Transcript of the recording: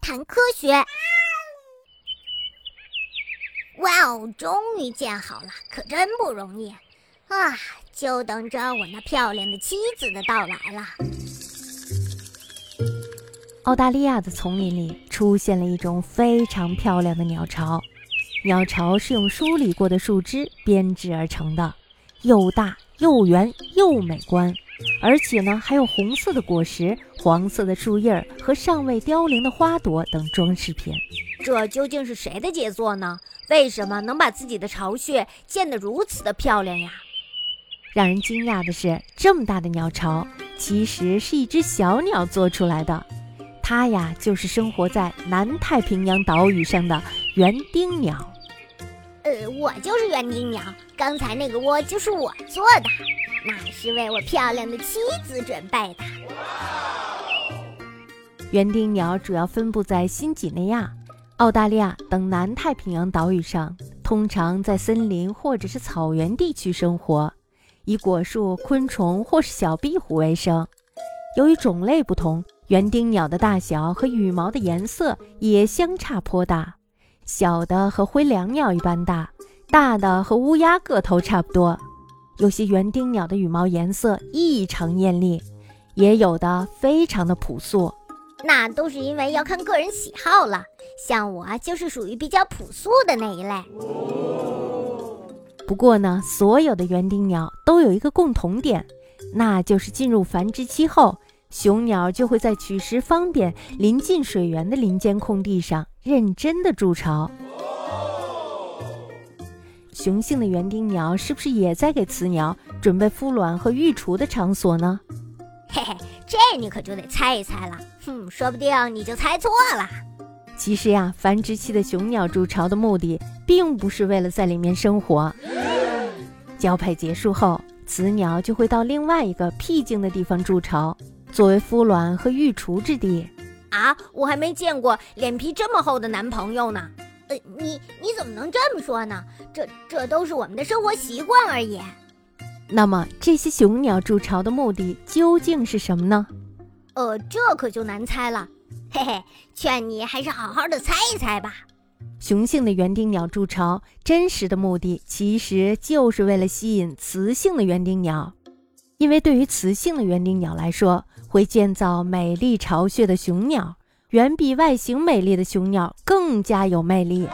谈科学。哇哦，终于建好了，可真不容易啊！就等着我那漂亮的妻子的到来了。澳大利亚的丛林里出现了一种非常漂亮的鸟巢，鸟巢是用梳理过的树枝编织而成的，又大又圆又美观，而且呢还有红色的果实、黄色的树叶和尚未凋零的花朵等装饰品。这究竟是谁的杰作呢？为什么能把自己的巢穴建得如此的漂亮呀？让人惊讶的是，这么大的鸟巢其实是一只小鸟做出来的。它呀，就是生活在南太平洋岛屿上的园丁鸟。呃，我就是园丁鸟，刚才那个窝就是我做的，那是为我漂亮的妻子准备的。园丁鸟主要分布在新几内亚。澳大利亚等南太平洋岛屿上，通常在森林或者是草原地区生活，以果树、昆虫或是小壁虎为生。由于种类不同，园丁鸟的大小和羽毛的颜色也相差颇大，小的和灰椋鸟一般大，大的和乌鸦个头差不多。有些园丁鸟的羽毛颜色异常艳丽，也有的非常的朴素。那都是因为要看个人喜好了。像我就是属于比较朴素的那一类。不过呢，所有的园丁鸟都有一个共同点，那就是进入繁殖期后，雄鸟就会在取食方便、临近水源的林间空地上认真的筑巢。雄性的园丁鸟是不是也在给雌鸟准备孵卵和育雏的场所呢？嘿嘿，这你可就得猜一猜了。哼，说不定你就猜错了。其实呀，繁殖期的雄鸟筑巢的目的，并不是为了在里面生活。交配结束后，雌鸟就会到另外一个僻静的地方筑巢，作为孵卵和育雏之地。啊，我还没见过脸皮这么厚的男朋友呢。呃，你你怎么能这么说呢？这这都是我们的生活习惯而已。那么，这些雄鸟筑巢的目的究竟是什么呢？呃，这可就难猜了。嘿嘿，劝你还是好好的猜一猜吧。雄性的园丁鸟筑巢，真实的目的其实就是为了吸引雌性的园丁鸟，因为对于雌性的园丁鸟来说，会建造美丽巢穴的雄鸟，远比外形美丽的雄鸟更加有魅力。